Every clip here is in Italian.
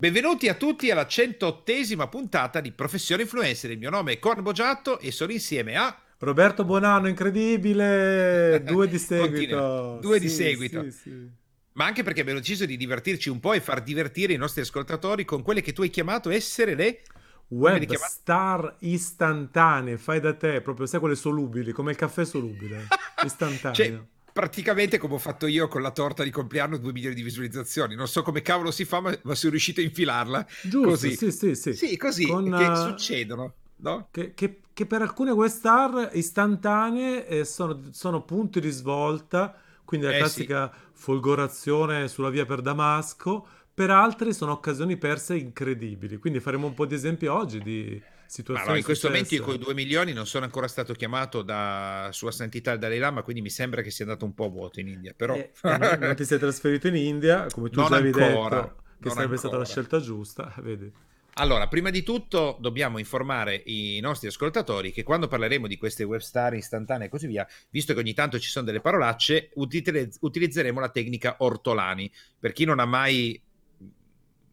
Benvenuti a tutti alla 108esima puntata di Professione Influencer. Il mio nome è Corn Bogiatto e sono insieme a Roberto Bonanno, incredibile! Due di seguito. Due sì, di seguito. Sì, sì. Ma anche perché abbiamo deciso di divertirci un po' e far divertire i nostri ascoltatori con quelle che tu hai chiamato essere le web star istantanee, fai da te, proprio sai quelle solubili, come il caffè solubile, istantaneo. cioè, praticamente come ho fatto io con la torta di compleanno 2 milioni di visualizzazioni non so come cavolo si fa ma, ma sono riuscito a infilarla giusto così. sì sì sì sì così con, che uh, succedono no? che, che, che, per alcune web star istantanee eh, sono, sono, punti di svolta quindi la eh, classica sì. folgorazione sulla via per Damasco per altri sono occasioni perse incredibili quindi faremo un po' di esempi oggi di situazioni. Ma in questo momento io con i 2 milioni non sono ancora stato chiamato da Sua Santità il Dalai Lama, quindi mi sembra che sia andato un po' vuoto in India. Però... Eh, eh, non ti sei trasferito in India, come tu non già avevi detto, che sarebbe ancora. stata la scelta giusta, vedi. Allora, prima di tutto dobbiamo informare i nostri ascoltatori che quando parleremo di queste web star istantanee e così via, visto che ogni tanto ci sono delle parolacce, utilizzeremo la tecnica Ortolani. Per chi non ha mai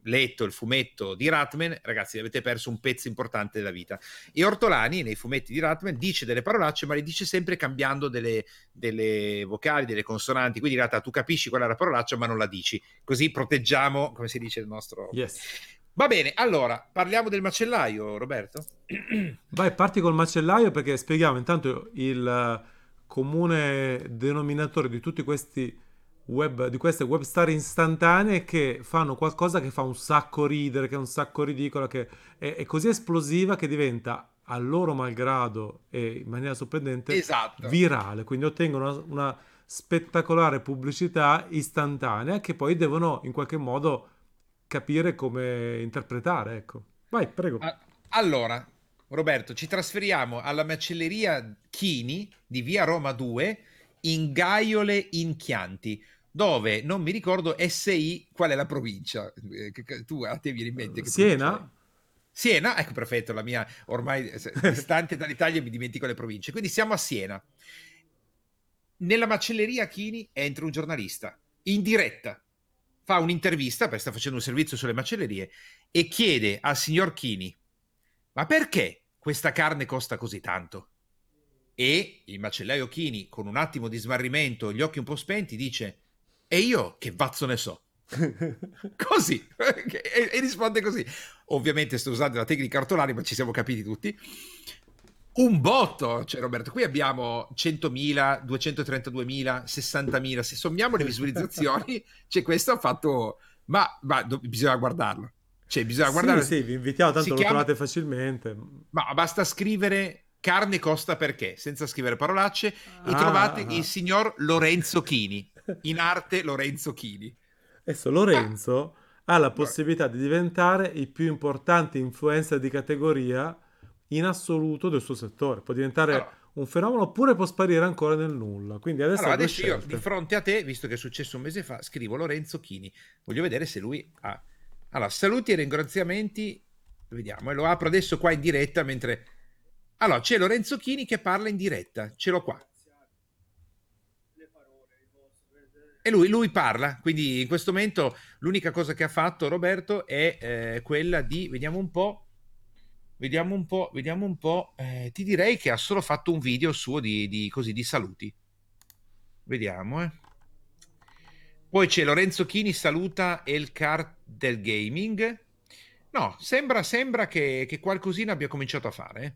letto il fumetto di Ratman, ragazzi, avete perso un pezzo importante della vita. E Ortolani, nei fumetti di Ratman, dice delle parolacce, ma le dice sempre cambiando delle, delle vocali, delle consonanti. Quindi in realtà tu capisci qual è la parolaccia, ma non la dici. Così proteggiamo, come si dice, il nostro... Yes. Va bene, allora, parliamo del macellaio, Roberto? Vai, parti col macellaio perché spieghiamo intanto il comune denominatore di tutti questi web, di queste web star istantanee che fanno qualcosa che fa un sacco ridere, che è un sacco ridicola, che è, è così esplosiva che diventa a loro malgrado e in maniera sorprendente esatto. virale, quindi ottengono una, una, spettacolare pubblicità istantanea che poi devono in qualche modo capire come interpretare, ecco. Vai, prego. Allora, Roberto, ci trasferiamo alla macelleria Chini di Via Roma 2 in Gaiole in Chianti dove non mi ricordo SI qual è la provincia. Eh, tu a te viene in mente? Siena? Siena, ecco perfetto, la mia ormai distante dall'Italia mi dimentico le province. Quindi siamo a Siena. Nella macelleria Chini entra un giornalista in diretta, fa un'intervista perché sta facendo un servizio sulle macellerie e chiede al signor Chini: Ma perché questa carne costa così tanto? E il macellaio Chini, con un attimo di smarrimento, gli occhi un po' spenti, dice: e io che vazzo ne so? così e, e, risponde così. Ovviamente sto usando la tecnica ortolani ma ci siamo capiti tutti. Un botto cioè Roberto qui abbiamo 100.000 232.000 60.000 se sommiamo le visualizzazioni cioè questo ha fatto ma, ma do, bisogna guardarlo. Cioè bisogna guardare sì, sì vi invitiamo tanto lo chiama... trovate facilmente. Ma basta scrivere carne costa perché senza scrivere parolacce e ah, trovate ah. il signor Lorenzo Chini in arte Lorenzo Chini. Adesso Lorenzo ah. ha la possibilità di diventare il più importante influencer di categoria in assoluto del suo settore. Può diventare allora, un fenomeno oppure può sparire ancora nel nulla. Quindi adesso, allora, adesso io di fronte a te, visto che è successo un mese fa, scrivo Lorenzo Chini. Voglio vedere se lui ha... Allora, saluti e ringraziamenti. Vediamo, e lo apro adesso qua in diretta mentre... Allora, c'è Lorenzo Chini che parla in diretta. Ce l'ho qua. E lui, lui, parla, quindi in questo momento l'unica cosa che ha fatto Roberto è eh, quella di, vediamo un po', vediamo un po', vediamo un po', eh, ti direi che ha solo fatto un video suo di, di, così, di saluti. Vediamo, eh. Poi c'è Lorenzo Chini, saluta Elcar del gaming. No, sembra, sembra che, che qualcosina abbia cominciato a fare. Eh.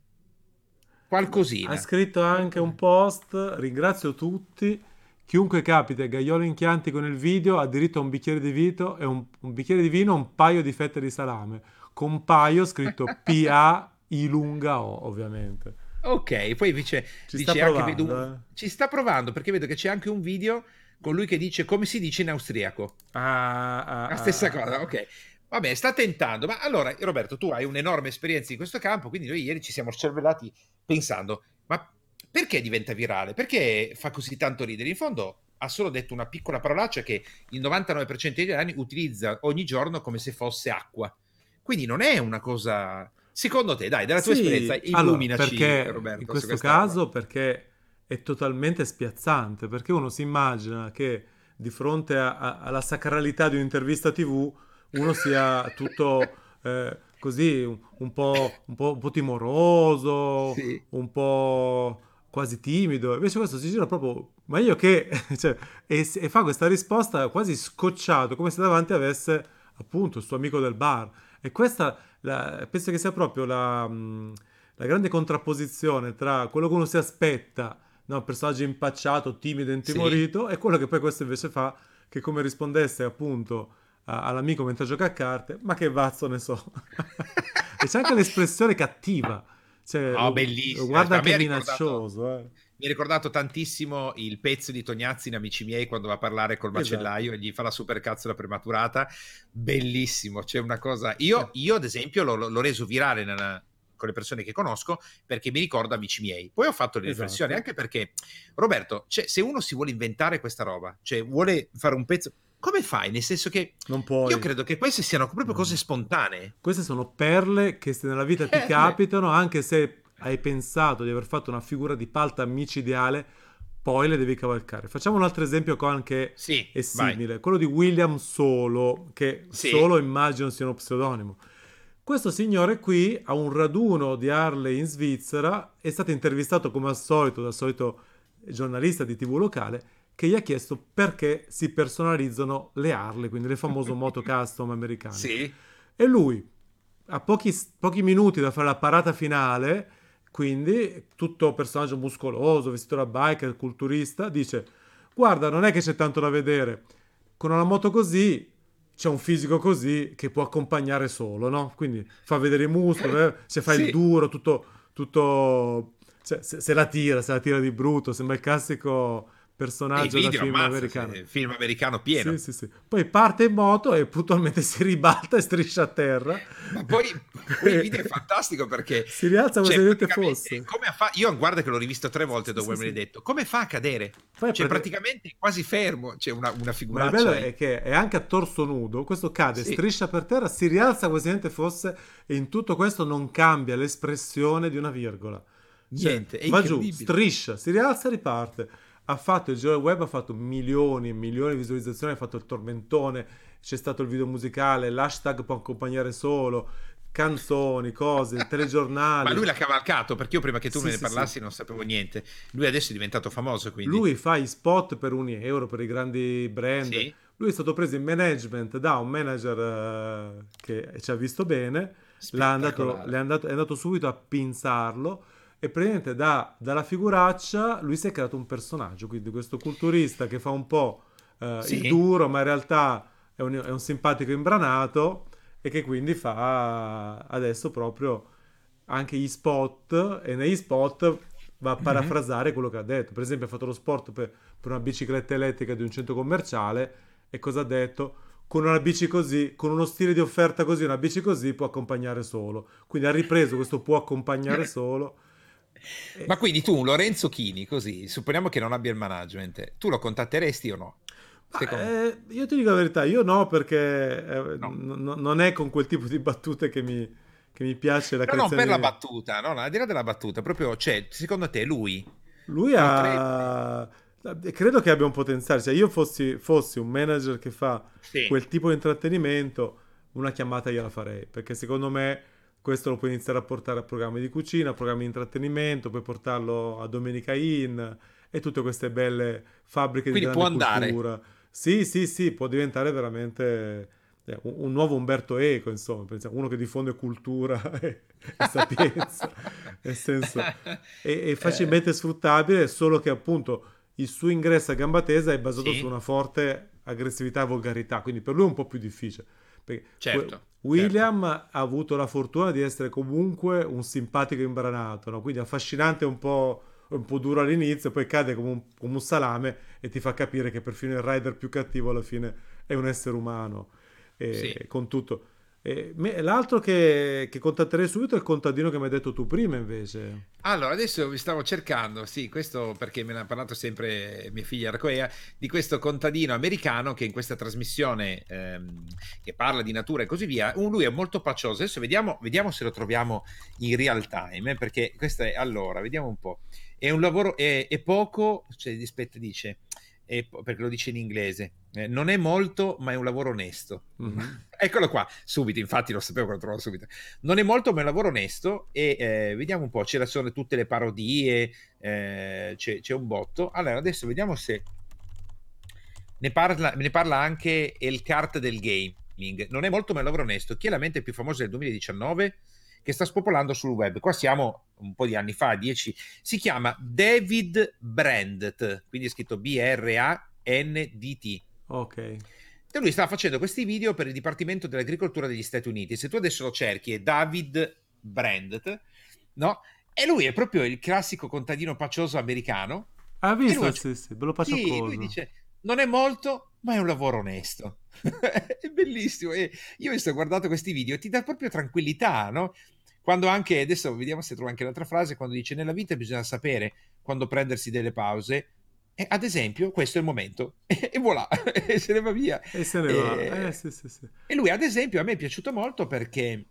Qualcosina. Ha scritto anche un post, ringrazio tutti Chiunque capita e Gaiolo in Chianti con il video ha diritto a un bicchiere di, vito e un, un bicchiere di vino e un paio di fette di salame. Con paio scritto PA I lunga O, ovviamente. Ok, poi dice, ci, dice sta provando, anche, vedo, eh? ci sta provando perché vedo che c'è anche un video con lui che dice come si dice in austriaco. Ah, ah, La stessa ah, cosa, ok. Vabbè, sta tentando. Ma allora, Roberto, tu hai un'enorme esperienza in questo campo, quindi noi ieri ci siamo cervellati pensando, ma perché diventa virale? Perché fa così tanto ridere? In fondo ha solo detto una piccola parolaccia che il 99% degli italiani utilizza ogni giorno come se fosse acqua. Quindi non è una cosa... Secondo te, dai, dalla tua sì, esperienza, illuminaci, allora, perché Roberto. In questo caso, roba. perché è totalmente spiazzante, perché uno si immagina che di fronte a, a, alla sacralità di un'intervista TV uno sia tutto eh, così un, un, po', un, po', un, po', timoroso, sì. un po' quasi timido. Invece questo si gira proprio ma io che... Cioè, e, e, fa questa risposta quasi scocciato, come se davanti avesse appunto il suo amico del bar. E questa la, penso che sia proprio la, la, grande contrapposizione tra quello che uno si aspetta, no? un personaggio impacciato, timido, intimorito, sì. e quello che poi questo invece fa, che come rispondesse appunto a, all'amico mentre gioca a carte, ma che vazzo ne so. e c'è anche l'espressione cattiva. Cioè, oh, bellissimo. Guarda che minaccioso. Eh mi ha ricordato tantissimo il pezzo di Tognazzi in Amici miei quando va a parlare col esatto. macellaio esatto. e gli fa la supercazzola prematurata. Bellissimo, c'è una cosa. Io, io ad esempio, l'ho, l'ho reso virale nella, con le persone che conosco perché mi ricorda amici miei. Poi ho fatto le riflessioni esatto. anche perché, Roberto, cioè, se uno si vuole inventare questa roba, cioè vuole fare un pezzo. Come fai? Nel senso che non puoi. io credo che queste siano proprio cose spontanee. Queste sono perle che nella vita ti capitano, anche se hai pensato di aver fatto una figura di palta micidiale, poi le devi cavalcare. Facciamo un altro esempio che sì, è simile, vai. quello di William Solo, che sì. Solo immagino sia uno pseudonimo. Questo signore qui a un raduno di Harley in Svizzera è stato intervistato come al solito dal solito giornalista di TV locale che gli ha chiesto perché si personalizzano le Harley, quindi le famose moto custom americane. Sì. E lui, a pochi, pochi minuti da fare la parata finale, quindi tutto personaggio muscoloso, vestito da biker, culturista, dice guarda non è che c'è tanto da vedere, con una moto così c'è un fisico così che può accompagnare solo, no? Quindi fa vedere i muscoli, eh? se fa sì. il duro, tutto, tutto cioè, se, se, la tira, se la tira di brutto, sembra il classico personaggio da film ammazza, americano. Film americano pieno. Sì, sì, sì. Poi parte in moto e puntualmente si ribalta e striscia a terra. Ma poi, poi il video è fantastico perché... Si rialza come cioè, se niente fosse. Come fa... Io guarda che l'ho rivisto tre volte dopo sì, me l'hai detto. Come fa a cadere? Poi cioè perché... praticamente quasi fermo. C'è una, una figura. Ma il bello è che è anche a torso nudo. Questo cade, sì. striscia per terra, si rialza come se niente fosse e in tutto questo non cambia l'espressione di una virgola. Cioè, Niente, va giù, striscia, si rialza e riparte ha fatto il giro del web, ha fatto milioni e milioni di visualizzazioni, ha fatto il tormentone, c'è stato il video musicale, l'hashtag può accompagnare solo, canzoni, cose, telegiornali. Ma lui l'ha cavalcato perché io prima che tu sì, me ne sì, parlassi sì. non sapevo niente. Lui adesso è diventato famoso. Quindi. Lui fa i spot per un euro per i grandi brand. Lui è stato preso in management da un manager uh, che ci ha visto bene. L'ha andato, è, andato, è andato subito a pinzarlo e praticamente da, dalla figuraccia lui si è creato un personaggio, quindi questo culturista che fa un po' eh, sì. il duro, ma in realtà è un, è un, simpatico imbranato e che quindi fa adesso proprio anche gli spot e negli spot va a mhm. parafrasare mm-hmm. quello che ha detto. Per esempio ha fatto lo spot per, per una bicicletta elettrica di un centro commerciale e cosa ha detto? con una bici così, con uno stile di offerta così, una bici così può accompagnare solo. Quindi ha ripreso questo può accompagnare solo ma quindi tu, Lorenzo Chini, così, supponiamo che non abbia il management, tu lo contatteresti o no? Eh, io ti dico la verità, io no perché eh, no. N- non è con quel tipo di battute che mi, che mi piace la no, non per la battuta, no, no, al di là della battuta, proprio, cioè, secondo te lui... Lui ha... Credo che abbia un potenziale, cioè io fossi, fossi un manager che fa sì. quel tipo di intrattenimento, una chiamata gliela farei, perché secondo me questo lo puoi iniziare a portare a programmi di cucina, a programmi di intrattenimento, puoi portarlo a Domenica In e tutte queste belle fabbriche Quindi di grande può cultura. Andare. Sì, sì, sì, può diventare veramente eh, un, un, nuovo Umberto Eco, insomma, uno che diffonde cultura e, e sapienza, nel senso, è, è facilmente sfruttabile, solo che appunto il suo ingresso a gamba tesa è basato sì. su una forte aggressività e volgarità, quindi per lui è un po' più difficile. Certo. William certo. ha avuto la fortuna di essere comunque un simpatico imbranato, no? quindi affascinante un po', un po' duro all'inizio, poi cade come un, come un, salame e ti fa capire che perfino il rider più cattivo alla fine è un essere umano, e, sì. con tutto. L'altro che, che, contatterei subito è il contadino che mi hai detto tu prima invece. Allora, adesso vi stavo cercando, sì, questo perché me ne ha parlato sempre mia figlia Arcoea, di questo contadino americano che in questa trasmissione ehm, che parla di natura e così via, lui è molto pacioso. Adesso vediamo, vediamo se lo troviamo in real time, eh, perché questa è, allora, vediamo un po'. È un lavoro, è, è poco, cioè, aspetta, dice e, perché lo dice in inglese. Eh, non è molto, ma è un lavoro onesto. Mhm. Eccolo qua, subito, infatti lo sapevo che lo trovavo subito. Non è molto, ma è un lavoro onesto e eh, vediamo un po', c'era sono tutte le parodie, eh, c'è, c'è un botto. Allora, adesso vediamo se ne parla, ne parla anche El Cart del Gaming. Non è molto, ma è un lavoro onesto. Chi è la mente più famosa del 2019 che sta spopolando sul web? Qua siamo un po' di anni fa, 10. Si chiama David Brandt, quindi è scritto B-R-A-N-D-T. Ok. E lui sta facendo questi video per il Dipartimento dell'Agricoltura degli Stati Uniti. Se tu adesso lo cerchi, è David Brandt, no? E lui è proprio il classico contadino pacioso americano. Ha visto? Sì, sì, bello Sì, pacciocoso. lui dice: Non è molto, ma è un lavoro onesto. è bellissimo. E io mi sto guardando questi video e ti dà proprio tranquillità, no? Quando anche adesso vediamo se trovo anche l'altra frase. Quando dice: Nella vita bisogna sapere quando prendersi delle pause. E ad esempio, questo è il momento. E, voilà, e se ne va via. E se ne va. Eh, sì, sì, sì. e lui, ad esempio, a me è piaciuto molto perché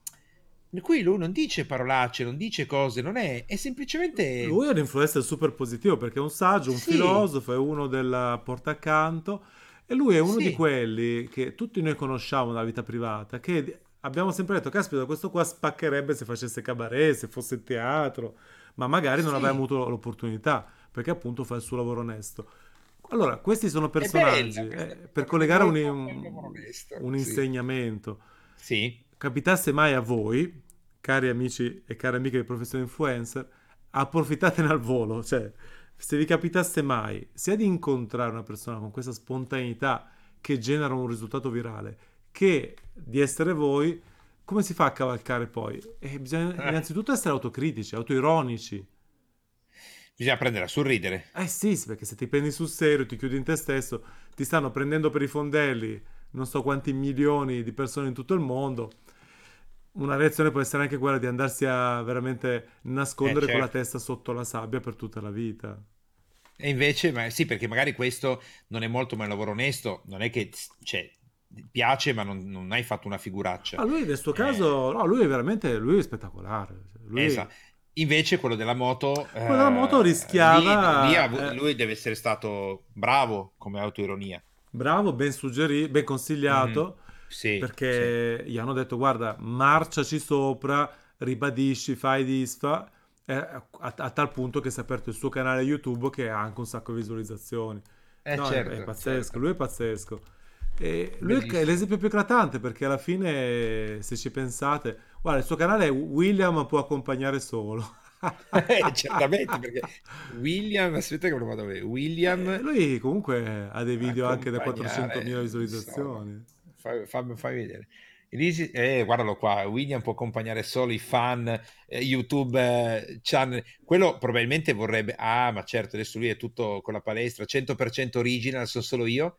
qui lui non dice parolacce, non dice cose, non è, è semplicemente... Lui è un influencer super positivo perché è un saggio, un Sì. filosofo, è uno della porta accanto e lui è uno Sì. di quelli che tutti noi conosciamo nella vita privata, che abbiamo sempre detto, caspita, questo qua spaccherebbe se facesse cabaret, se fosse teatro, ma magari non Sì. aveva avuto l'opportunità perché appunto fa il suo lavoro onesto. Allora, questi sono personaggi, bella eh, per collegare un, un- un insegnamento Sì, capitasse mai a voi, cari amici e cari amiche di Professione Influencer, approfittatene al volo, cioè se vi capitasse mai sia di incontrare una persona con questa spontaneità che genera un risultato virale, che di essere voi, come si fa a cavalcare poi? Eh, bisogna Eh. innanzitutto essere autocritici, autoironici. bisogna prendere a sorridere. Eh sì, perché se ti prendi sul serio, ti chiudi in te stesso, ti stanno prendendo per i fondelli non so quanti milioni di persone in tutto il mondo. Una reazione può essere anche quella di andarsi a veramente nascondere Eh, con la certo. testa sotto la sabbia per tutta la vita. E invece, ma sì, perché magari questo non è molto ma è un lavoro onesto, non è che, cioè, piace ma non, non hai fatto una figuraccia. Ma lui nel suo Eh. caso, no, lui è veramente, lui è spettacolare. Lui, Esatto. Invece quello della moto... Quello della moto eh, rischiava- lì- lì eh. lui deve essere stato bravo come autoironia. Bravo, ben suggerito, ben consigliato, Sì, perché gli hanno detto, guarda, marciaci sopra, ribadisci, fai disfa, eh, a, a tal punto che si è aperto il suo canale YouTube che ha anche un sacco di visualizzazioni. sì. Eh, No, è- certo, è, pazzesco, certo. lui è pazzesco. E lui è l'esempio più eclatante perché alla fine, se ci pensate, guarda, il suo canale è William può accompagnare solo. Eh, certamente, perché William, aspetta che me lo vado a vedere, William... Eh, lui comunque ha dei video anche da accompagnare, 400.000 visualizzazioni. Fai, fammi, fai vedere. Elisi- eh, guardalo qua, William può accompagnare solo i fan eh, YouTube eh, channel. Quello probabilmente vorrebbe, ah, ma certo, adesso lui è tutto con la palestra, 100% original, sono solo io.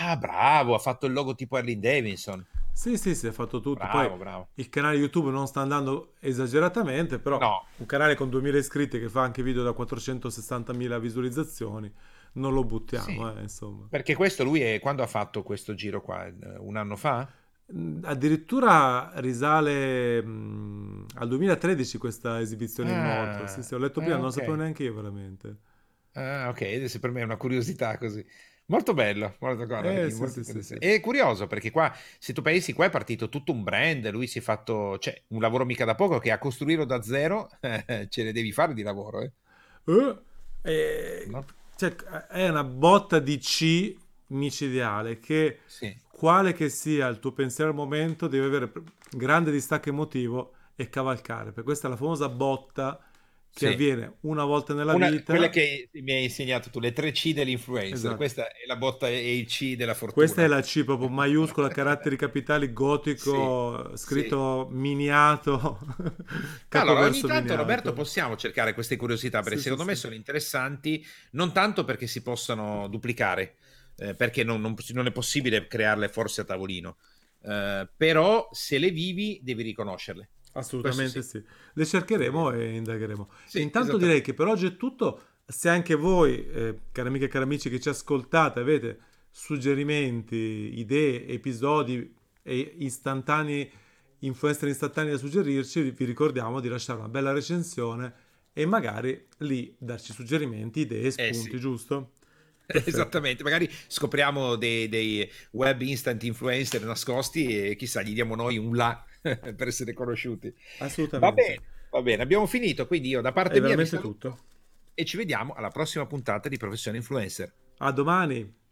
Ah, bravo, ha fatto il logo tipo Harley Davidson. Sì, sì, si è fatto tutto. Bravo, Poi bravo. il canale YouTube non sta andando esageratamente, però No. un canale con 2000 iscritti che fa anche video da 460.000 visualizzazioni, non lo buttiamo, Sì. eh, insomma. Perché questo lui è, quando ha fatto questo giro qua? Un anno fa? Mm, Addirittura risale mm, al 2013 questa esibizione in Ah, moto. Sì, sì, ho letto ah, prima, non lo ok. sapevo neanche io veramente. Ah, ok, adesso per me è una curiosità così. Molto bello, molto, guarda, Eh, sì, molto sì, sì. È curioso perché qua, se tu pensi, qua è partito tutto un brand, lui si è fatto, cioè, un lavoro mica da poco che a costruirlo da zero ce ne devi fare di lavoro, eh? Eh, eh, No? cioè, è una botta di C micidiale che quale che sia il tuo pensiero al momento, devi avere grande distacco emotivo e cavalcare. Per questa è la famosa botta che Sì. avviene una volta nella Una- vita. quella che mi hai insegnato tu, le tre C dell'influencer, Esatto. questa è la botta e il C della fortuna. Questa è la C proprio maiuscola, caratteri capitali, gotico, Sì, scritto miniato. Allora, ogni tanto, miniato. Roberto, possiamo cercare queste curiosità perché Sì, sì, secondo me sì. sono interessanti, non tanto perché si possano duplicare, eh, perché non, non- non è possibile crearle forse a tavolino, eh, però se le vivi devi riconoscerle. Assolutamente Questo sì. Le cercheremo e indagheremo. Sì, Intanto esattamente. direi che per oggi è tutto. Se anche voi, eh, cari amiche e cari amici che ci ascoltate, avete suggerimenti, idee, episodi e istantanei, influencer istantanei da suggerirci, vi- ricordiamo di lasciare una bella recensione e magari lì darci suggerimenti, idee, spunti, Eh sì. giusto? Esattamente, magari scopriamo dei, dei, web instant influencer nascosti e chissà, gli diamo noi un là per essere conosciuti. Assolutamente. Va bene, va bene, abbiamo finito, quindi io da parte È mia... veramente tutto. E ci vediamo alla prossima puntata di Professione Influencer. A domani.